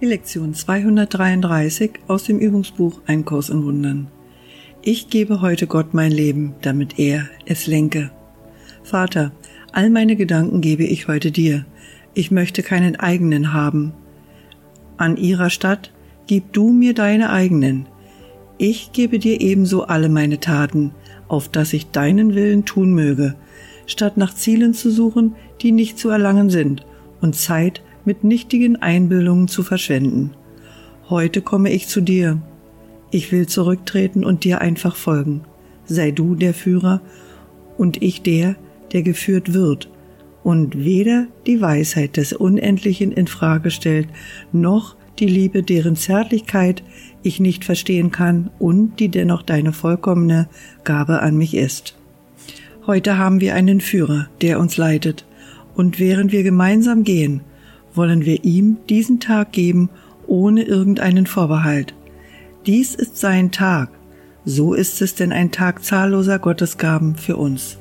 Die Lektion 233 aus dem Übungsbuch Ein Kurs in Wundern. Ich gebe heute Gott mein Leben, damit er es lenke. Vater, all meine Gedanken gebe ich heute dir. Ich möchte keinen eigenen haben. An ihrer Stadt gib du mir deine eigenen. Ich gebe dir ebenso alle meine Taten, auf dass ich deinen Willen tun möge, statt nach Zielen zu suchen, die nicht zu erlangen sind, und Zeit mit nichtigen Einbildungen zu verschwenden. Heute komme ich zu dir. Ich will zurücktreten und dir einfach folgen. Sei du der Führer und ich der, der geführt wird und weder die Weisheit des Unendlichen in Frage stellt, noch die Liebe, deren Zärtlichkeit ich nicht verstehen kann und die dennoch deine vollkommene Gabe an mich ist. Heute haben wir einen Führer, der uns leitet, und während wir gemeinsam gehen, wollen wir ihm diesen Tag geben, ohne irgendeinen Vorbehalt. Dies ist sein Tag, so ist es denn ein Tag zahlloser Gottesgaben für uns.